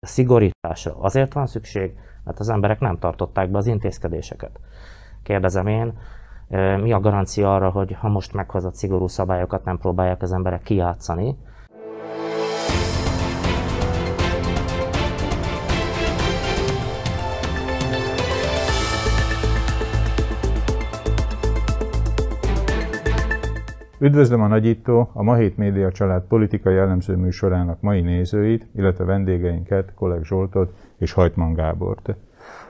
Szigorításra azért van szükség, mert az emberek nem tartották be az intézkedéseket. Kérdezem én, mi a garancia arra, hogy ha most meghozott szigorú szabályokat nem próbálják az emberek kijátszani, Üdvözlöm a Nagyító, a Mahét Média család politikai jellemző műsorának mai nézőit, illetve vendégeinket, Kolleg Zsoltot és Hajtman Gábort.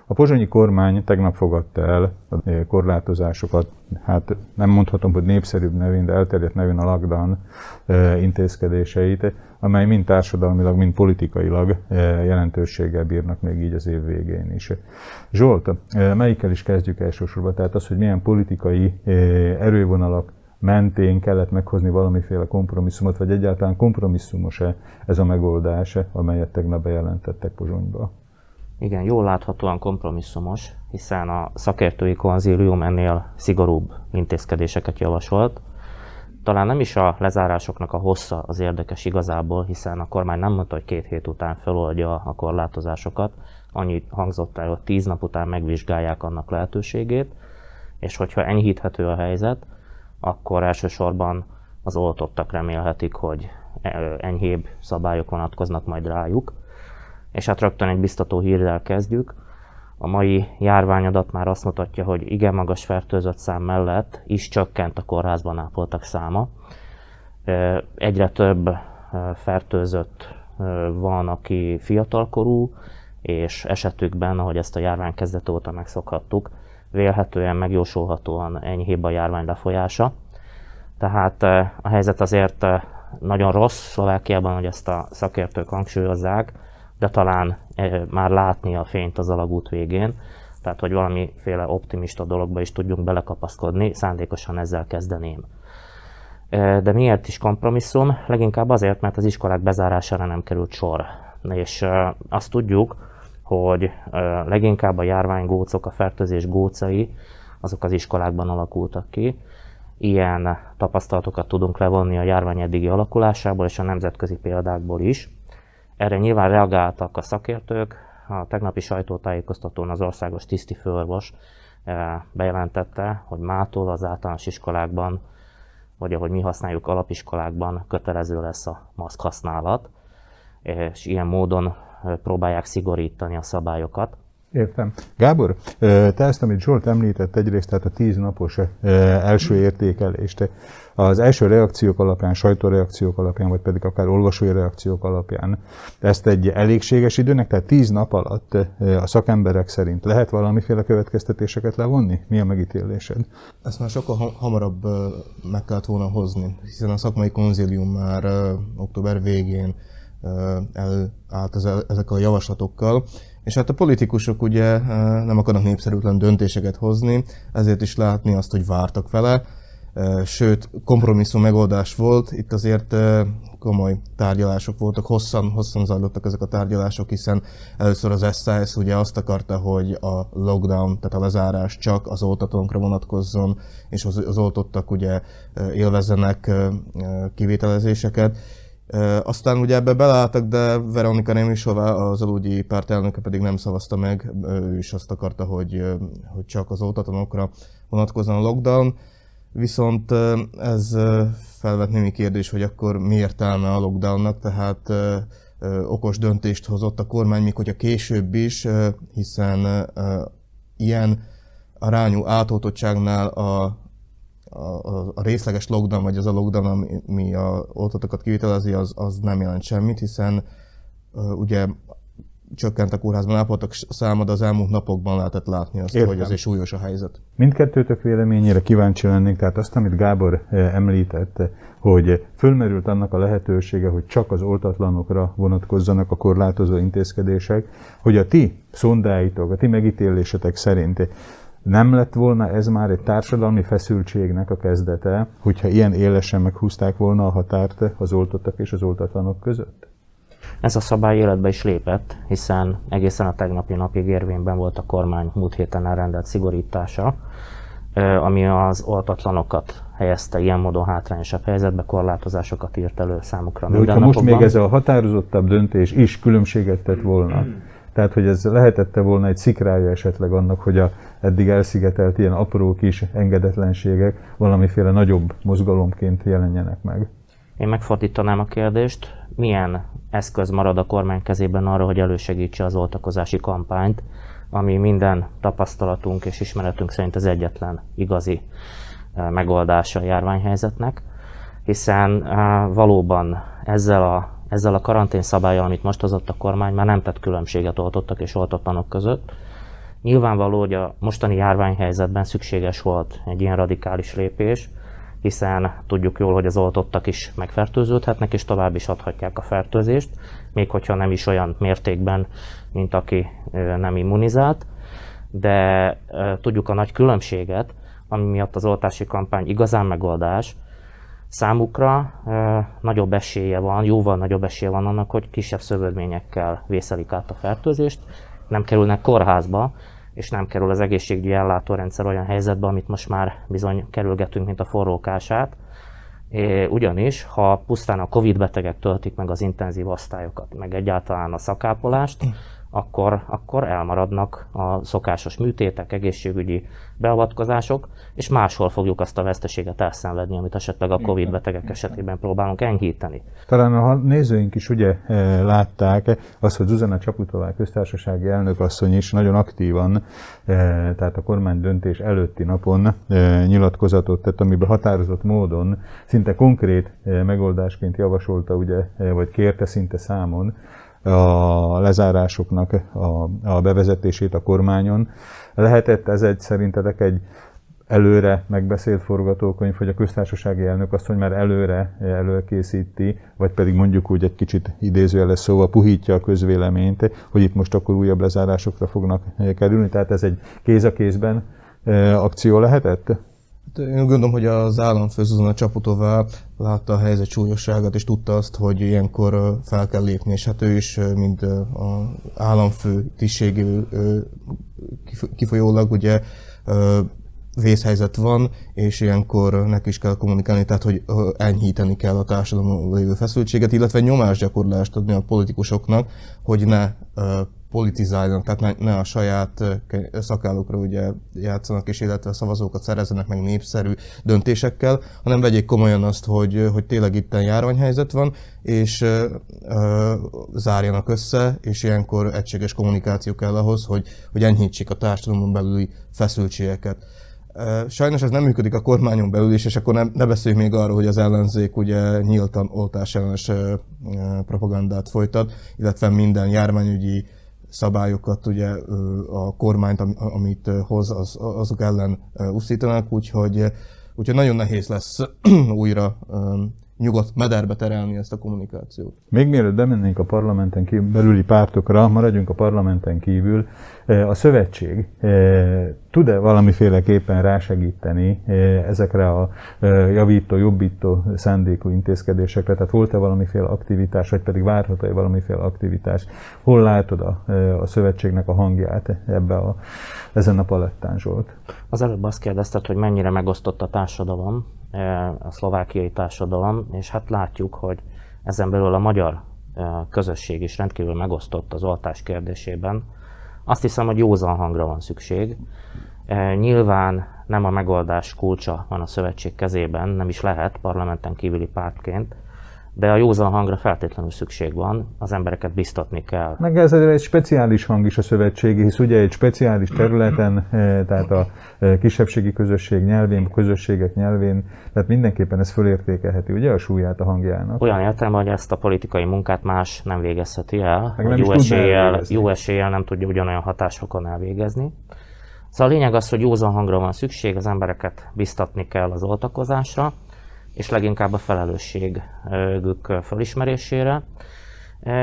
A pozsonyi kormány tegnap fogadta el a korlátozásokat, hát nem mondhatom, hogy népszerűbb nevén, de elterjedt nevén a lockdown intézkedéseit, amely mind társadalmilag, mind politikailag jelentőséggel bírnak még így az év végén is. Zsolt, melyikkel is kezdjük elsősorban? Tehát az, hogy milyen politikai erővonalak mentén kellett meghozni valamiféle kompromisszumot, vagy egyáltalán kompromisszumos-e ez a megoldás, amelyet tegnap bejelentettek Pozsonyba? Igen, jól láthatóan kompromisszumos, hiszen a szakértői konzílium ennél szigorúbb intézkedéseket javasolt. Talán nem is a lezárásoknak a hossza az érdekes igazából, hiszen a kormány nem mondta, hogy két hét után feloldja a korlátozásokat. Annyit hangzott el, hogy tíz nap után megvizsgálják annak lehetőségét, és hogyha enyhíthető a helyzet, akkor elsősorban az oltottak remélhetik, hogy enyhébb szabályok vonatkoznak majd rájuk. És hát rögtön egy biztató hírrel kezdjük. A mai járványadat már azt mutatja, hogy igen magas fertőzött szám mellett is csökkent a kórházban ápoltak száma. Egyre több fertőzött van, aki fiatalkorú, és esetükben, ahogy ezt a járvány kezdete óta megszokhattuk, vélhetően megjósolhatóan enyhébb a járvány lefolyása. Tehát eh, a helyzet azért eh, nagyon rossz Szlovákiában, hogy ezt a szakértők hangsúlyozzák, de talán eh, már látni a fényt az alagút végén, tehát hogy valamiféle optimista dologba is tudjunk belekapaszkodni, szándékosan ezzel kezdeném. De miért is kompromisszum? Leginkább azért, mert az iskolák bezárására nem került sor. És azt tudjuk, hogy leginkább a járványgócok, a fertőzés gócai, azok az iskolákban alakultak ki. Ilyen tapasztalatokat tudunk levonni a járvány eddigi alakulásából és a nemzetközi példákból is. Erre nyilván reagáltak a szakértők. A tegnapi sajtótájékoztatón az országos tisztifőorvos bejelentette, hogy mától az általános iskolákban, vagy ahogy mi használjuk alapiskolákban kötelező lesz a maszk használat, és ilyen módon próbálják szigorítani a szabályokat. Értem. Gábor, te ezt, amit Zsolt említett egyrészt, tehát a tíz napos első értékelést, az első reakciók alapján, sajtóreakciók alapján, vagy pedig akár olvasói reakciók alapján, ezt egy elégséges időnek, tehát tíz nap alatt a szakemberek szerint lehet valamiféle következtetéseket levonni? Mi a megítélésed? Ezt már sokkal hamarabb meg kellett volna hozni, hiszen a szakmai konzilium már október végén elállt ezek a javaslatokkal, és hát a politikusok ugye nem akarnak népszerűtlen döntéseket hozni, ezért is látni azt, hogy vártak vele, sőt, kompromisszum megoldás volt, itt azért komoly tárgyalások voltak, hosszan, hosszan zajlottak ezek a tárgyalások, hiszen először az SZSZ ugye azt akarta, hogy a lockdown, tehát a lezárás csak az oltatónkra vonatkozzon, és az, az oltottak ugye élvezzenek kivételezéseket, aztán ugye ebbe belálltak, de Veronika Némisová, az aludyi pártelnöke pedig nem szavazta meg, ő is azt akarta, hogy, hogy csak az oltatlanokra vonatkozzon a lockdown. Viszont ez felvet némi kérdés, hogy akkor mi értelme a lockdownnak, tehát okos döntést hozott a kormány, még hogyha később is, hiszen ilyen arányú átoltottságnál a, a, a részleges lockdown, vagy az a lockdown, ami a oltatokat kivitelezi, az, az nem jelent semmit, hiszen uh, ugye csökkent a kórházban ápoltak száma, de az elmúlt napokban lehetett látni azt, Értem. hogy azért súlyos a helyzet. Mindkettőtök véleményére kíváncsi lennék, tehát azt, amit Gábor említett, hogy fölmerült annak a lehetősége, hogy csak az oltatlanokra vonatkozzanak a korlátozó intézkedések, hogy a ti szondáitok, a ti megítélésetek szerint nem lett volna ez már egy társadalmi feszültségnek a kezdete, hogyha ilyen élesen meghúzták volna a határt az oltottak és az oltatlanok között? Ez a szabály életbe is lépett, hiszen egészen a tegnapi napig érvényben volt a kormány múlt héten elrendelt szigorítása, ami az oltatlanokat helyezte ilyen módon hátrányosabb helyzetbe, korlátozásokat írt elő számukra. De hogyha most még ez a határozottabb döntés is különbséget tett volna, tehát, hogy ez lehetette volna egy szikrája esetleg annak, hogy a eddig elszigetelt ilyen apró kis engedetlenségek valamiféle nagyobb mozgalomként jelenjenek meg. Én megfordítanám a kérdést, milyen eszköz marad a kormány kezében arra, hogy elősegítse az oltakozási kampányt, ami minden tapasztalatunk és ismeretünk szerint az egyetlen igazi eh, megoldása a járványhelyzetnek, hiszen eh, valóban ezzel a, ezzel a karantén szabályal, amit most hozott a kormány, már nem tett különbséget oltottak és oltatlanok között. Nyilvánvaló, hogy a mostani járványhelyzetben szükséges volt egy ilyen radikális lépés, hiszen tudjuk jól, hogy az oltottak is megfertőződhetnek, és tovább is adhatják a fertőzést, még hogyha nem is olyan mértékben, mint aki nem immunizált. De tudjuk a nagy különbséget, ami miatt az oltási kampány igazán megoldás, számukra nagyobb esélye van, jóval nagyobb esélye van annak, hogy kisebb szövődményekkel vészelik át a fertőzést, nem kerülnek kórházba, és nem kerül az egészségügyi ellátórendszer olyan helyzetbe, amit most már bizony kerülgetünk, mint a forrókását. Ugyanis, ha pusztán a Covid betegek töltik meg az intenzív osztályokat, meg egyáltalán a szakápolást, akkor, akkor elmaradnak a szokásos műtétek, egészségügyi beavatkozások, és máshol fogjuk azt a veszteséget elszenvedni, amit esetleg a Covid betegek esetében próbálunk enyhíteni. Talán a nézőink is ugye eh, látták azt, hogy Zuzana Csaputová köztársasági elnök asszony is nagyon aktívan, eh, tehát a kormány döntés előtti napon eh, nyilatkozatot tett, amiben határozott módon, szinte konkrét megoldásként javasolta, ugye, vagy kérte szinte számon, a lezárásoknak a, a bevezetését a kormányon. Lehetett ez egy szerintetek egy előre megbeszélt forgatókönyv, hogy a köztársasági elnök azt, hogy már előre előkészíti, vagy pedig mondjuk úgy egy kicsit idézőjeles szóval puhítja a közvéleményt, hogy itt most akkor újabb lezárásokra fognak kerülni. Tehát ez egy kéz a kézben akció lehetett? Én gondolom, hogy az államfő Zuzana Csaputová látta a helyzet súlyosságát, és tudta azt, hogy ilyenkor fel kell lépni, és hát ő is, mint az államfő tisztségű kifolyólag ugye vészhelyzet van, és ilyenkor neki is kell kommunikálni, tehát hogy enyhíteni kell a társadalomban lévő feszültséget, illetve nyomásgyakorlást adni a politikusoknak, hogy ne politizáljanak, tehát ne, ne a saját szakállukra ugye játszanak, és illetve szavazókat szerezzenek meg népszerű döntésekkel, hanem vegyék komolyan azt, hogy, hogy tényleg itt járványhelyzet van, és ö, zárjanak össze, és ilyenkor egységes kommunikáció kell ahhoz, hogy, hogy enyhítsék a társadalomon belüli feszültségeket. Sajnos ez nem működik a kormányon belül is, és akkor ne, ne beszéljünk még arról, hogy az ellenzék ugye nyíltan oltás ellenes propagandát folytat, illetve minden járványügyi szabályokat ugye a kormányt, amit hoz, az, azok ellen uszítanak, úgyhogy, úgyhogy nagyon nehéz lesz újra nyugodt mederbe terelni ezt a kommunikációt. Még mielőtt bemennénk a parlamenten kívül, belüli pártokra, maradjunk a parlamenten kívül. E, a szövetség e, tud-e valamiféleképpen rásegíteni e, ezekre a javító, jobbító szándékú intézkedésekre? Tehát volt-e valamiféle aktivitás, vagy pedig várható-e valamiféle aktivitás? Hol látod a, a szövetségnek a hangját ebbe a, ezen a palettán, Zsolt? Az előbb azt kérdezted, hogy mennyire megosztott a társadalom a szlovákiai társadalom, és hát látjuk, hogy ezen belül a magyar közösség is rendkívül megosztott az oltás kérdésében. Azt hiszem, hogy józan hangra van szükség. Nyilván nem a megoldás kulcsa van a szövetség kezében, nem is lehet parlamenten kívüli pártként, de a józan hangra feltétlenül szükség van, az embereket biztatni kell. Meg ez egy speciális hang is a szövetségi, hisz ugye egy speciális területen, eh, tehát a eh, kisebbségi közösség nyelvén, a közösségek nyelvén, tehát mindenképpen ez fölértékelheti ugye a súlyát a hangjának. Olyan értelme, hogy ezt a politikai munkát más nem végezheti el, Meg nem jó, eséllyel, jó eséllyel nem tudja ugyanolyan hatásokon elvégezni. Szóval a lényeg az, hogy józan hangra van szükség, az embereket biztatni kell az oltakozásra, és leginkább a felelősségük felismerésére.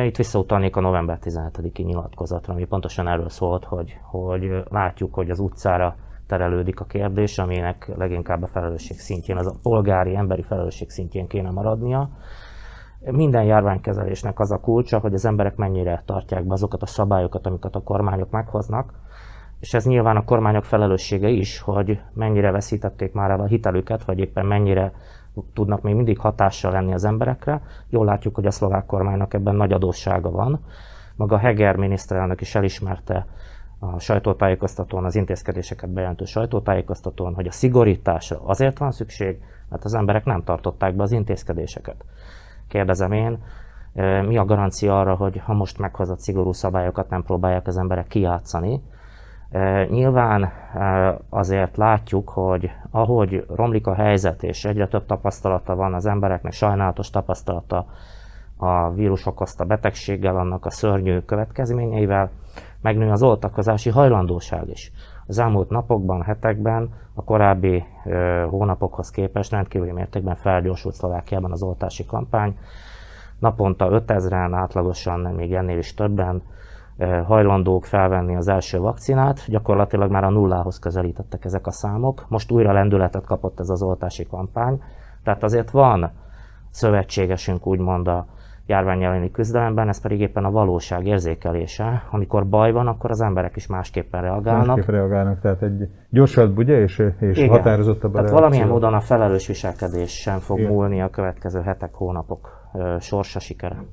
Itt visszautalnék a november 17-i nyilatkozatra, ami pontosan erről szólt, hogy, hogy látjuk, hogy az utcára terelődik a kérdés, aminek leginkább a felelősség szintjén, az a polgári, emberi felelősség szintjén kéne maradnia. Minden járványkezelésnek az a kulcsa, hogy az emberek mennyire tartják be azokat a szabályokat, amiket a kormányok meghoznak, és ez nyilván a kormányok felelőssége is, hogy mennyire veszítették már el a hitelüket, vagy éppen mennyire tudnak még mindig hatással lenni az emberekre. Jól látjuk, hogy a szlovák kormánynak ebben nagy adóssága van. Maga Heger miniszterelnök is elismerte a sajtótájékoztatón, az intézkedéseket bejelentő sajtótájékoztatón, hogy a szigorításra azért van szükség, mert az emberek nem tartották be az intézkedéseket. Kérdezem én, mi a garancia arra, hogy ha most meghozott szigorú szabályokat nem próbálják az emberek kijátszani, Nyilván azért látjuk, hogy ahogy romlik a helyzet, és egyre több tapasztalata van az embereknek, sajnálatos tapasztalata a vírus okozta betegséggel, annak a szörnyű következményeivel, megnő az oltakozási hajlandóság is. Az elmúlt napokban, hetekben a korábbi hónapokhoz képest rendkívüli mértékben felgyorsult Szlovákiában az oltási kampány. Naponta 5000-en, átlagosan még ennél is többen hajlandók felvenni az első vakcinát, gyakorlatilag már a nullához közelítettek ezek a számok. Most újra lendületet kapott ez az oltási kampány, tehát azért van szövetségesünk úgymond a járvány elleni küzdelemben, ez pedig éppen a valóság érzékelése. Amikor baj van, akkor az emberek is másképpen reagálnak. Másképp reagálnak, tehát egy gyorsabb, ugye, és, és Igen. határozottabb Tehát valamilyen módon a felelős viselkedés sem fog Igen. múlni a következő hetek, hónapok sorsa sikere.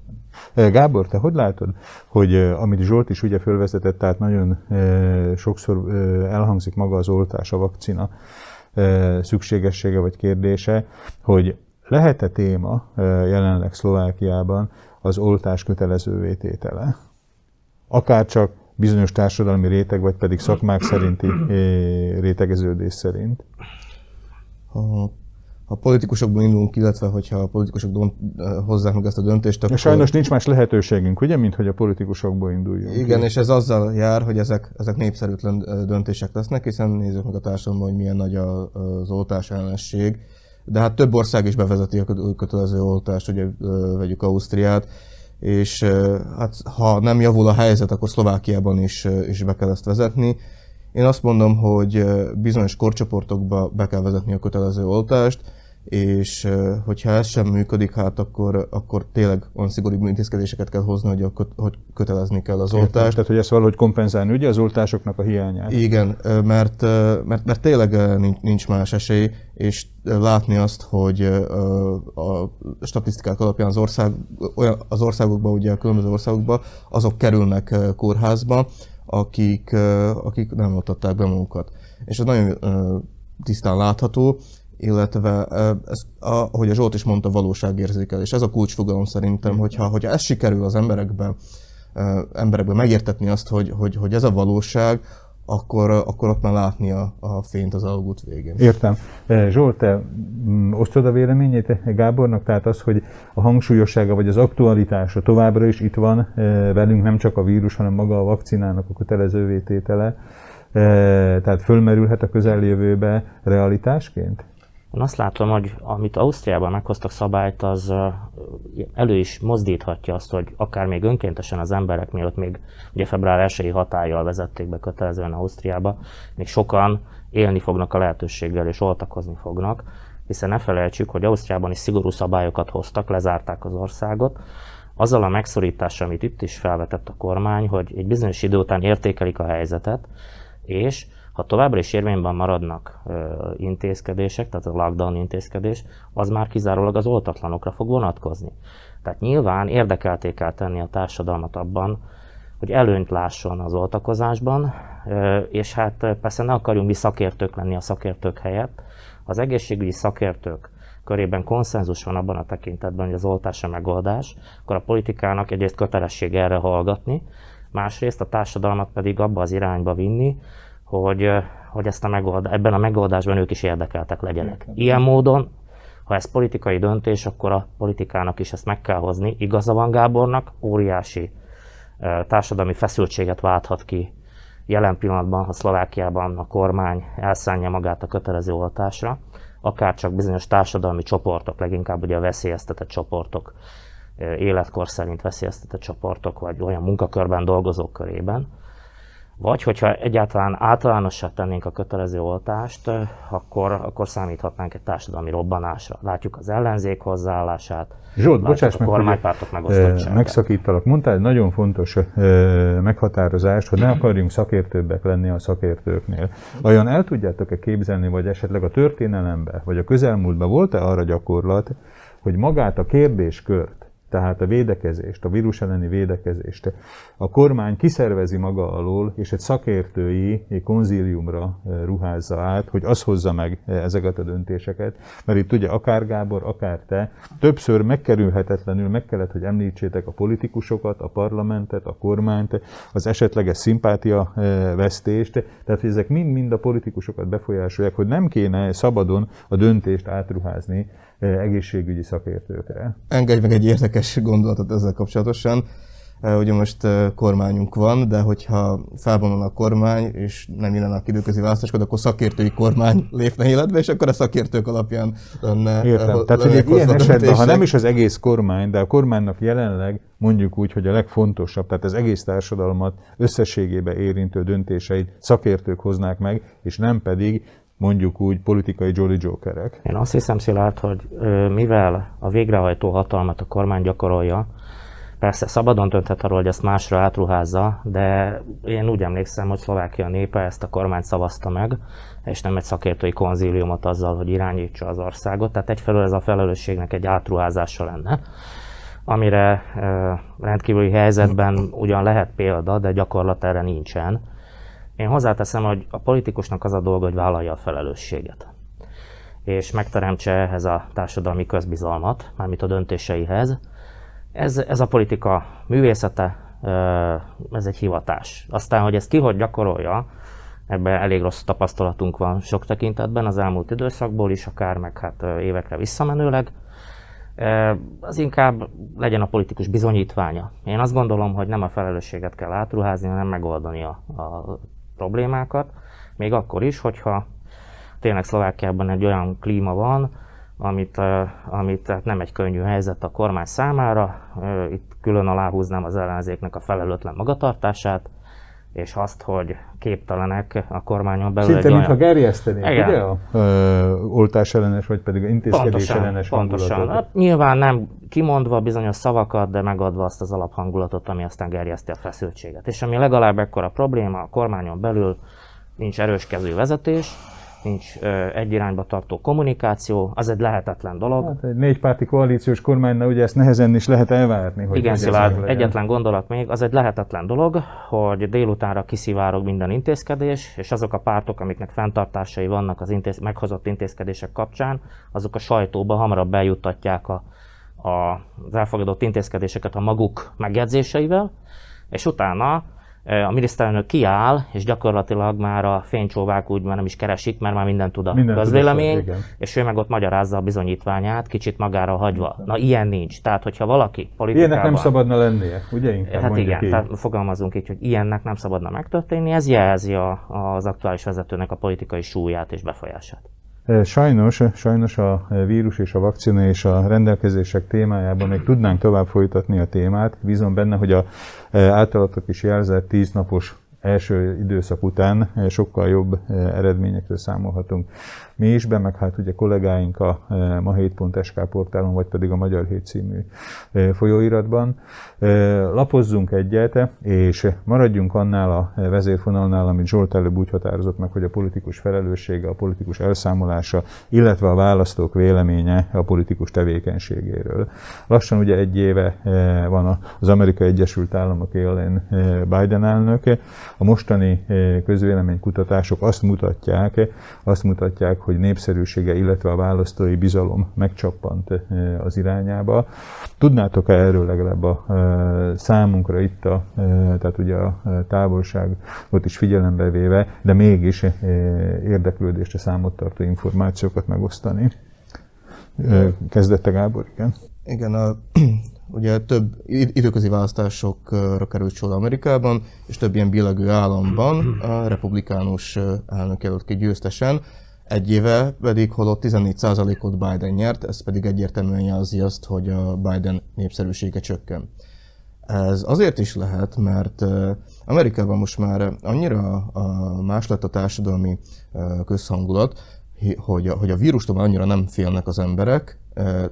Gábor, te hogy látod, hogy amit Zsolt is ugye fölvezetett, tehát nagyon sokszor elhangzik maga az oltás, a vakcina szükségessége vagy kérdése, hogy lehet-e téma jelenleg Szlovákiában az oltás kötelezővé tétele? Akár csak bizonyos társadalmi réteg, vagy pedig szakmák szerinti rétegeződés szerint? Ha politikusokból indulunk, illetve hogyha a politikusok don, hozzák meg ezt a döntést, akkor... Sajnos nincs más lehetőségünk, ugye, mint hogy a politikusokból induljunk. Igen, ki. és ez azzal jár, hogy ezek, ezek népszerűtlen döntések lesznek, hiszen nézzük meg a társadalomban, hogy milyen nagy az oltás ellenesség. De hát több ország is bevezeti a kötelező oltást, ugye vegyük Ausztriát, és hát ha nem javul a helyzet, akkor Szlovákiában is, is be kell ezt vezetni. Én azt mondom, hogy bizonyos korcsoportokba be kell vezetni a kötelező oltást, és hogyha ez sem működik, hát akkor, akkor tényleg olyan szigorú intézkedéseket kell hozni, hogy, a, hogy kötelezni kell az oltást. Tehát, hogy ezt valahogy kompenzálni, ugye az oltásoknak a hiányát? Igen, mert, mert, mert tényleg nincs, más esély, és látni azt, hogy a statisztikák alapján az, ország, olyan, az országokban, ugye a különböző országokban, azok kerülnek kórházba, akik, akik nem oltatták be magukat. És ez nagyon tisztán látható, illetve ez, ahogy a Zsolt is mondta, valóságérzékelés. Ez a kulcsfogalom szerintem, hogyha, hogyha ez sikerül az emberekbe, emberekbe megértetni azt, hogy, hogy, hogy ez a valóság, akkor, akkor ott már látni a, a fényt az alagút végén. Értem. Zsolt, te mm, osztod a véleményét Gábornak? Tehát az, hogy a hangsúlyossága vagy az aktualitása továbbra is itt van velünk, nem csak a vírus, hanem maga a vakcinának a kötelező tétele, tehát fölmerülhet a közeljövőbe realitásként? Én azt látom, hogy amit Ausztriában meghoztak szabályt, az elő is mozdíthatja azt, hogy akár még önkéntesen az emberek, mielőtt még ugye február 1 hatállyal vezették be kötelezően Ausztriába, még sokan élni fognak a lehetőséggel és oltakozni fognak, hiszen ne felejtsük, hogy Ausztriában is szigorú szabályokat hoztak, lezárták az országot, azzal a megszorítással, amit itt is felvetett a kormány, hogy egy bizonyos idő után értékelik a helyzetet, és ha továbbra is érvényben maradnak ö, intézkedések, tehát a lockdown intézkedés, az már kizárólag az oltatlanokra fog vonatkozni. Tehát nyilván érdekelté kell tenni a társadalmat abban, hogy előnyt lásson az oltakozásban, ö, és hát persze ne akarjunk mi szakértők lenni a szakértők helyett. Az egészségügyi szakértők körében konszenzus van abban a tekintetben, hogy az oltás a megoldás, akkor a politikának egyrészt kötelesség erre hallgatni, másrészt a társadalmat pedig abba az irányba vinni, hogy, hogy ezt a megold, ebben a megoldásban ők is érdekeltek legyenek. Ilyen módon, ha ez politikai döntés, akkor a politikának is ezt meg kell hozni. Igaza van Gábornak, óriási társadalmi feszültséget válthat ki jelen pillanatban, ha Szlovákiában a kormány elszánja magát a kötelező oltásra, akár csak bizonyos társadalmi csoportok, leginkább ugye a veszélyeztetett csoportok, életkor szerint veszélyeztetett csoportok, vagy olyan munkakörben dolgozók körében Vagy hogyha egyáltalán általánossá tennénk a kötelező oltást, akkor, akkor számíthatnánk egy társadalmi robbanásra. Látjuk az ellenzék hozzáállását, Zsolt, bocsáss meg, kormánypártok megosztottságát. Megszakítalak. Mondtál egy nagyon fontos meghatározást, hogy ne akarjunk szakértőbbek lenni a szakértőknél. Olyan el tudjátok-e képzelni, vagy esetleg a történelemben, vagy a közelmúltban volt-e arra gyakorlat, hogy magát a kérdéskört tehát a védekezést, a vírus elleni védekezést. A kormány kiszervezi maga alól, és egy szakértői konzíliumra eh, ruházza át, hogy az hozza meg eh, ezeket a döntéseket. Mert itt ugye akár Gábor, akár te, többször megkerülhetetlenül meg kellett, hogy említsétek a politikusokat, a parlamentet, a kormányt, az esetleges szimpátia eh, vesztést, tehát hogy ezek mind-mind a politikusokat befolyásolják, hogy nem kéne szabadon a döntést átruházni egészségügyi szakértőkre. Engedj meg egy érdekes gondolatot ezzel kapcsolatosan. Ugye most kormányunk van, de hogyha felvonul a kormány, és nem a időközi választások, akkor szakértői kormány lépne életbe, és akkor a szakértők alapján lenne. Értem. Tehát, hogy ilyen esetben, ha nem is az egész kormány, de a kormánynak jelenleg mondjuk úgy, hogy a legfontosabb, tehát az egész társadalmat összességében érintő döntéseit szakértők hoznák meg, és nem pedig mondjuk úgy politikai Jolly Jokerek. Én azt hiszem, Szilárd, hogy mivel a végrehajtó hatalmat a kormány gyakorolja, persze szabadon dönthet arról, hogy ezt másra átruházza, de én úgy emlékszem, hogy Szlovákia népe ezt a kormányt szavazta meg, és nem egy szakértői konzíliumot azzal, hogy irányítsa az országot. Tehát egyfelől ez a felelősségnek egy átruházása lenne, amire rendkívüli helyzetben ugyan lehet példa, de gyakorlat erre nincsen én hozzáteszem, hogy a politikusnak az a dolga, hogy vállalja a felelősséget és megteremtse ehhez a társadalmi közbizalmat, mármint a döntéseihez. Ez, ez a politika művészete, ez egy hivatás. Aztán, hogy ezt ki hogy gyakorolja, ebben elég rossz tapasztalatunk van sok tekintetben az elmúlt időszakból is, akár meg hát évekre visszamenőleg. Az inkább legyen a politikus bizonyítványa. Én azt gondolom, hogy nem a felelősséget kell átruházni, hanem megoldani a, a problémákat, még akkor is, hogyha tényleg Szlovákiában egy olyan klíma van, amit, amit tehát nem egy könnyű helyzet a kormány számára. Itt külön aláhúznám az ellenzéknek a felelőtlen magatartását, és azt, hogy képtelenek a kormányon belül Szinte, mintha olyan... gerjesztenék, Igen. ugye? A, ö, oltás ellenes, vagy pedig intézkedés pontosan, ellenes pontosan. Hát, nyilván nem kimondva bizonyos szavakat, de megadva azt az alaphangulatot, ami aztán gerjeszti a feszültséget. És ami legalább ekkora probléma, a kormányon belül nincs erős kezű vezetés, nincs egy irányba tartó kommunikáció, az egy lehetetlen dolog. Hát egy négypárti koalíciós kormánynál ugye ezt nehezen is lehet elvárni. Hogy Igen, Szilárd, egyetlen gondolat még, az egy lehetetlen dolog, hogy délutánra kiszivárog minden intézkedés, és azok a pártok, amiknek fenntartásai vannak az intéz, meghozott intézkedések kapcsán, azok a sajtóba hamarabb bejuttatják a, a, az elfogadott intézkedéseket a maguk megjegyzéseivel, és utána a miniszterelnök kiáll, és gyakorlatilag már a fénycsóvák úgy már nem is keresik, mert már mindent tud a minden közvélemény, és ő meg ott magyarázza a bizonyítványát, kicsit magára hagyva. Na ilyen nincs. Tehát, hogyha valaki politikában... Ilyennek nem szabadna lennie, ugye? Inkább hát igen, így. tehát fogalmazunk így, hogy ilyennek nem szabadna megtörténni, ez jelzi a, az aktuális vezetőnek a politikai súlyát és befolyását. Sajnos, sajnos a vírus és a vakcina és a rendelkezések témájában még tudnánk tovább folytatni a témát. Bízom benne, hogy a általatok is jelzett tíznapos első időszak után sokkal jobb eredményekről számolhatunk mi is be, meg hát ugye kollégáink a e, ma7.sk portálon, vagy pedig a Magyar Hét című e, folyóiratban. E, lapozzunk egyet, és maradjunk annál a vezérfonalnál, amit Zsolt előbb úgy határozott meg, hogy a politikus felelőssége, a politikus elszámolása, illetve a választók véleménye a politikus tevékenységéről. Lassan ugye egy éve van az Amerikai Egyesült Államok élén Biden elnök. A mostani közvéleménykutatások azt mutatják, azt mutatják, hogy népszerűsége, illetve a választói bizalom megcsappant eh, az irányába. Tudnátok-e erről legalább a eh, számunkra itt a, eh, tehát ugye a távolságot is figyelembe véve, de mégis érdeklődésre számot tartó információkat megosztani? Kezdette Gábor, igen. Igen, a, ugye több időközi választásokra került sor Amerikában, és több ilyen billegő államban a republikánus elnök jelölt ki győztesen, egy éve pedig holott 14%-ot Biden nyert, ez pedig egyértelműen jelzi azt, hogy a Biden népszerűsége csökken. Ez azért is lehet, mert Amerikában most már annyira más lett a társadalmi közhangulat, hogy a, hogy a vírustól már annyira nem félnek az emberek.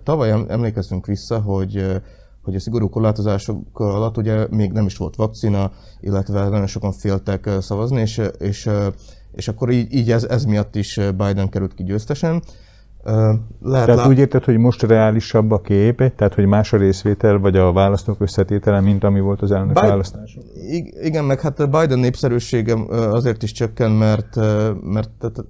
Tavaly emlékezzünk vissza, hogy hogy a szigorú korlátozások alatt ugye még nem is volt vakcina, illetve nagyon sokan féltek szavazni, és, és, és akkor így, így ez, ez miatt is Biden került ki győztesen. Lehet tehát lá... úgy érted, hogy most reálisabb a kép, tehát hogy más a részvétel, vagy a választók összetétele, mint ami volt az elnök Biden... választáson? Igen, meg hát Biden népszerűsége azért is csökken, mert, mert tehát,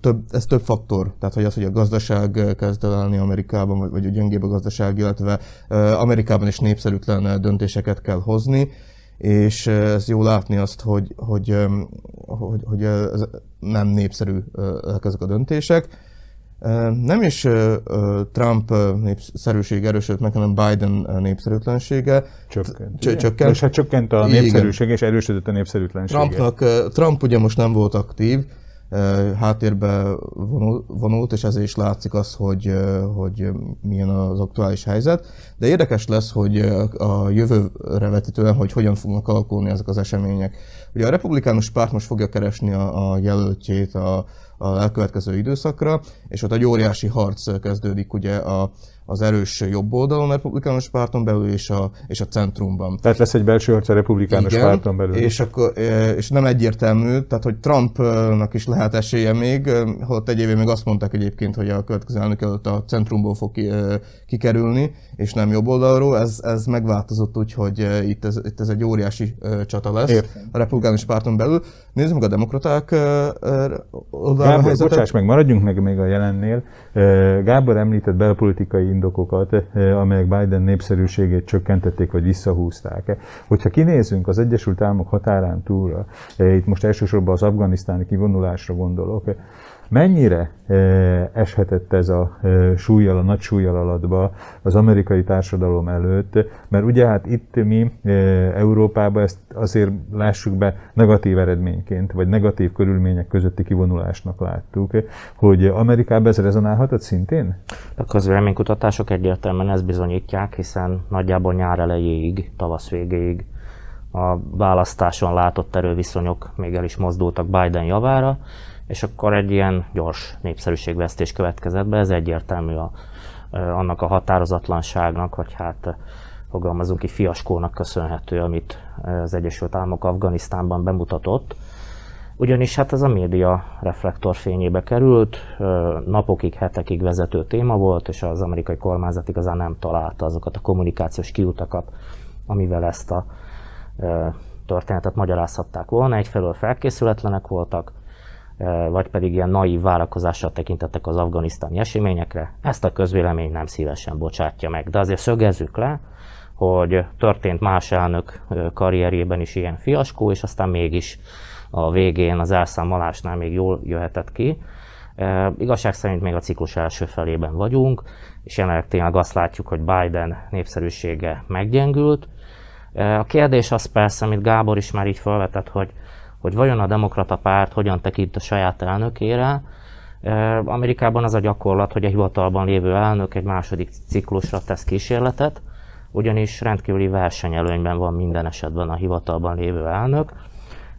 több, ez több faktor, tehát hogy az, hogy a gazdaság kezd el állni Amerikában, vagy, vagy gyengébb a gazdaság, illetve Amerikában is népszerűtlen döntéseket kell hozni, és ez jó látni azt, hogy, hogy, hogy, hogy ez nem népszerű ezek a döntések. Nem is Trump népszerűség erősödött meg, hanem Biden népszerűtlensége. Csökkent. csökkent. És hát csökkent a népszerűség, és erősödött a népszerűtlensége. Trumpnak, Trump ugye most nem volt aktív, háttérbe vonult, és ezért is látszik az, hogy, hogy milyen az aktuális helyzet. De érdekes lesz, hogy a jövőre vetítően, hogy hogyan fognak alakulni ezek az események. Ugye a republikánus párt most fogja keresni a, a jelöltjét a, a elkövetkező időszakra, és ott egy óriási harc kezdődik ugye a, az erős jobb oldalon a republikánus párton belül és a, és a centrumban. Tehát lesz egy belső harc a republikánus Igen, párton belül. És, akkor, e, és nem egyértelmű, tehát hogy Trumpnak is lehet esélye még, e, holott egy éve még azt mondták egyébként, hogy a következő elnök előtt a centrumból fog ki, e, kikerülni, és nem jobb oldalról. Ez, ez megváltozott úgy, hogy itt ez, itt ez egy óriási csata lesz Értem. a republikánus párton belül. Nézzük meg a demokraták oldalán Gábor, bocsáss meg, maradjunk meg még a jelennél. Gábor említett belpolitikai indokokat, amelyek Biden népszerűségét csökkentették vagy visszahúzták. Hogyha kinézünk az Egyesült Államok határán túlra, itt most elsősorban az afganisztáni kivonulásra gondolok, Mennyire eshetett ez a súlyjal, a nagy súlyjal alatba az amerikai társadalom előtt, mert ugye hát itt mi Európában ezt azért lássuk be negatív eredményként, vagy negatív körülmények közötti kivonulásnak láttuk, hogy Amerikában ez rezonálhatott szintén? A közvéleménykutatások egyértelműen ezt bizonyítják, hiszen nagyjából nyár elejéig, tavasz végéig a választáson látott erőviszonyok még el is mozdultak Biden javára, és akkor egy ilyen gyors népszerűségvesztés következett be, ez egyértelmű a, annak a határozatlanságnak, vagy hát fogalmazunk ki fiaskónak köszönhető, amit az Egyesült Államok Afganisztánban bemutatott. Ugyanis hát ez a média reflektorfényébe került, napokig, hetekig vezető téma volt, és az amerikai kormányzat igazán nem találta azokat a kommunikációs kiutakat, amivel ezt a történetet magyarázhatták volna. Egyfelől felkészületlenek voltak, vagy pedig ilyen naív várakozással tekintettek az afganisztáni eseményekre, ezt a közvélemény nem szívesen bocsátja meg. De azért szögezzük le, hogy történt más elnök karrierjében is ilyen fiaskó, és aztán mégis a végén az elszámolásnál még jól jöhetett ki. Igazság szerint még a ciklus első felében vagyunk, és jelenleg tényleg azt látjuk, hogy Biden népszerűsége meggyengült. A kérdés az persze, amit Gábor is már így felvetett, hogy hogy vajon a demokrata párt hogyan tekint a saját elnökére. Amerikában az a gyakorlat, hogy a hivatalban lévő elnök egy második ciklusra tesz kísérletet, ugyanis rendkívüli versenyelőnyben van minden esetben a hivatalban lévő elnök,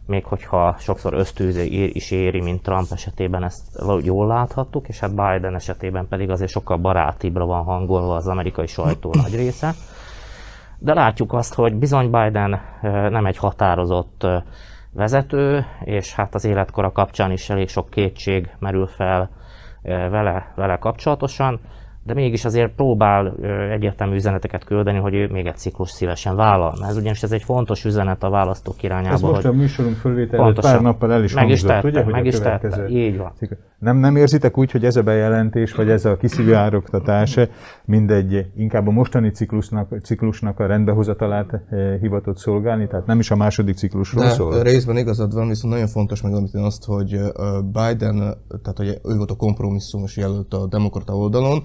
még hogyha sokszor ösztűző is éri, mint Trump esetében ezt jól láthattuk, és hát Biden esetében pedig azért sokkal barátibbra van hangolva az amerikai sajtó nagy része. De látjuk azt, hogy bizony Biden nem egy határozott vezető, és hát az életkora kapcsán is elég sok kétség merül fel vele, vele kapcsolatosan de mégis azért próbál egyértelmű üzeneteket küldeni, hogy ő még egy ciklus szívesen vállal. Ez ugyanis ez egy fontos üzenet a választók irányába. Ez most a műsorunk fölvétel pár nappal el is meg is tette, ugye, meg is tette, így van. Nem, nem érzitek úgy, hogy ez a bejelentés, vagy ez a kiszívő ároktatás mindegy, inkább a mostani ciklusnak, ciklusnak a rendbehozatalát hivatott szolgálni, tehát nem is a második ciklusról De szól? részben igazad van, viszont nagyon fontos megemlíteni azt, hogy Biden, tehát hogy ő volt a kompromisszumos jelölt a demokrata oldalon,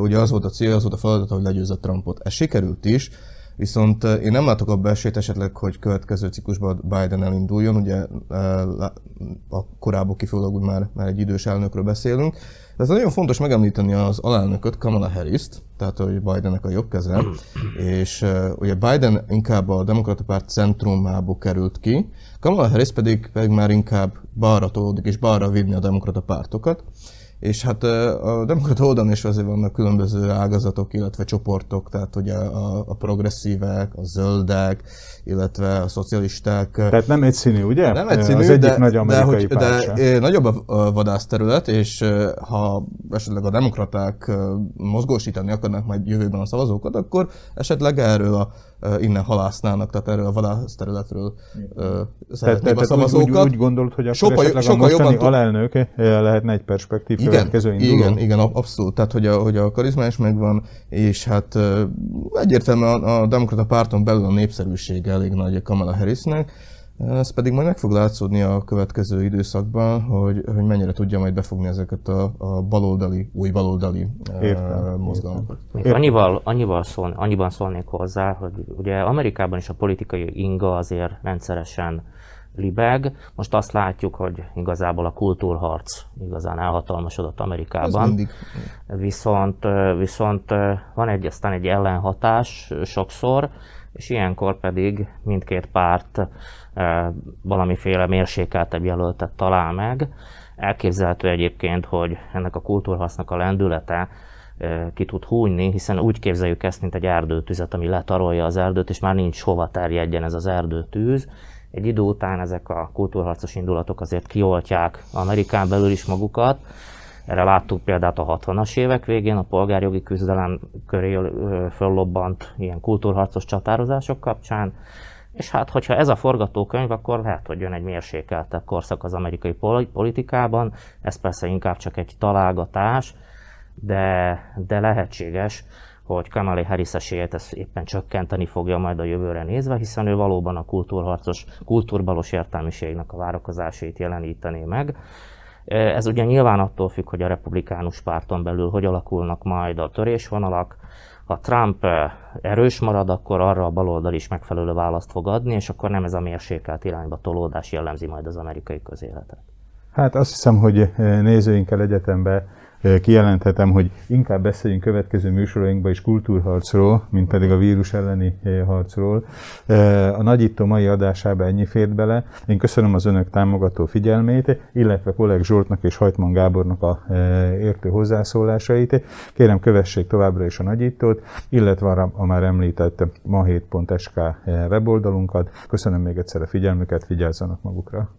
Ugye az volt a cél, az volt a feladat, hogy legyőzze Trumpot. Ez sikerült is, Viszont én nem látok abba esélyt esetleg, hogy következő ciklusban Biden elinduljon, ugye a korábban kifolyólag már, már egy idős elnökről beszélünk, de ez nagyon fontos megemlíteni az alelnököt, Kamala Harris-t, tehát hogy Bidennek a jobb keze, és ugye Biden inkább a demokrata párt centrumából került ki, Kamala Harris pedig, pedig már inkább balra tolódik és balra vinni a demokrata pártokat. És hát a demokrata oldalon is azért vannak különböző ágazatok, illetve csoportok, tehát ugye a, a progresszívek, a zöldek, illetve a szocialisták. Tehát nem egyszínű, ugye? Nem egyszínű, az egyik de, nagy amerikai de, hogy, de nagyobb a vadászterület, és ha esetleg a demokraták mozgósítani akarnak majd jövőben a szavazókat, akkor esetleg erről a innen halásznának, tehát erről a vadászterületről szeretnék a szavazókat. Úgy, úgy gondolod, hogy akkor sokkal, esetleg sokkal a mostani jobban alelnök lehetne egy perspektív igen, következő induló? Igen, igen, abszolút. Tehát, hogy a, hogy a karizma is megvan, és hát egyértelműen a, a demokrata párton belül a népszerűsége elég nagy a Kamala Harrisnek, ez pedig majd meg fog látszódni a következő időszakban, hogy, hogy mennyire tudja majd befogni ezeket a, a baloldali, új baloldali értem, mozgalmakat. Értem. Annyival, annyival szól, annyiban szólnék hozzá, hogy ugye Amerikában is a politikai inga azért rendszeresen libeg. Most azt látjuk, hogy igazából a kultúrharc igazán elhatalmasodott Amerikában. Viszont, viszont van egy, aztán egy ellenhatás sokszor, és ilyenkor pedig mindkét párt valamiféle mérsékeltebb jelöltet talál meg. Elképzelhető egyébként, hogy ennek a kultúrhasznak a lendülete ki tud hújni, hiszen úgy képzeljük ezt, mint egy erdőtüzet, ami letarolja az erdőt, és már nincs hova terjedjen ez az erdőtűz. Egy idő után ezek a kultúrharcos indulatok azért kioltják Amerikán belül is magukat. Erre láttuk példát a 60-as évek végén, a polgárjogi küzdelem köré föllobbant ilyen kultúrharcos csatározások kapcsán. És hát, hogyha ez a forgatókönyv, akkor lehet, hogy jön egy mérsékeltebb korszak az amerikai politikában. Ez persze inkább csak egy találgatás, de, de lehetséges, hogy Kamala Harris esélyét ezt éppen csökkenteni fogja majd a jövőre nézve, hiszen ő valóban a kultúrharcos, kultúrbalos értelmiségnek a várakozásait jelenítené meg. Ez ugye nyilván attól függ, hogy a republikánus párton belül hogy alakulnak majd a törésvonalak. Ha Trump erős marad, akkor arra a baloldal is megfelelő választ fog adni, és akkor nem ez a mérsékelt irányba tolódás jellemzi majd az amerikai közéletet. Hát azt hiszem, hogy nézőinkkel egyetemben kijelenthetem, hogy inkább beszéljünk következő műsorainkban is kultúrharcról, mint pedig a vírus elleni harcról. A nagyító mai adásában ennyi fért bele. Én köszönöm az önök támogató figyelmét, illetve Kolleg Zsoltnak és Hajtman Gábornak a értő hozzászólásait. Kérem, kövessék továbbra is a nagyítót, illetve a már említett ma7.sk weboldalunkat. Köszönöm még egyszer a figyelmüket, vigyázzanak magukra!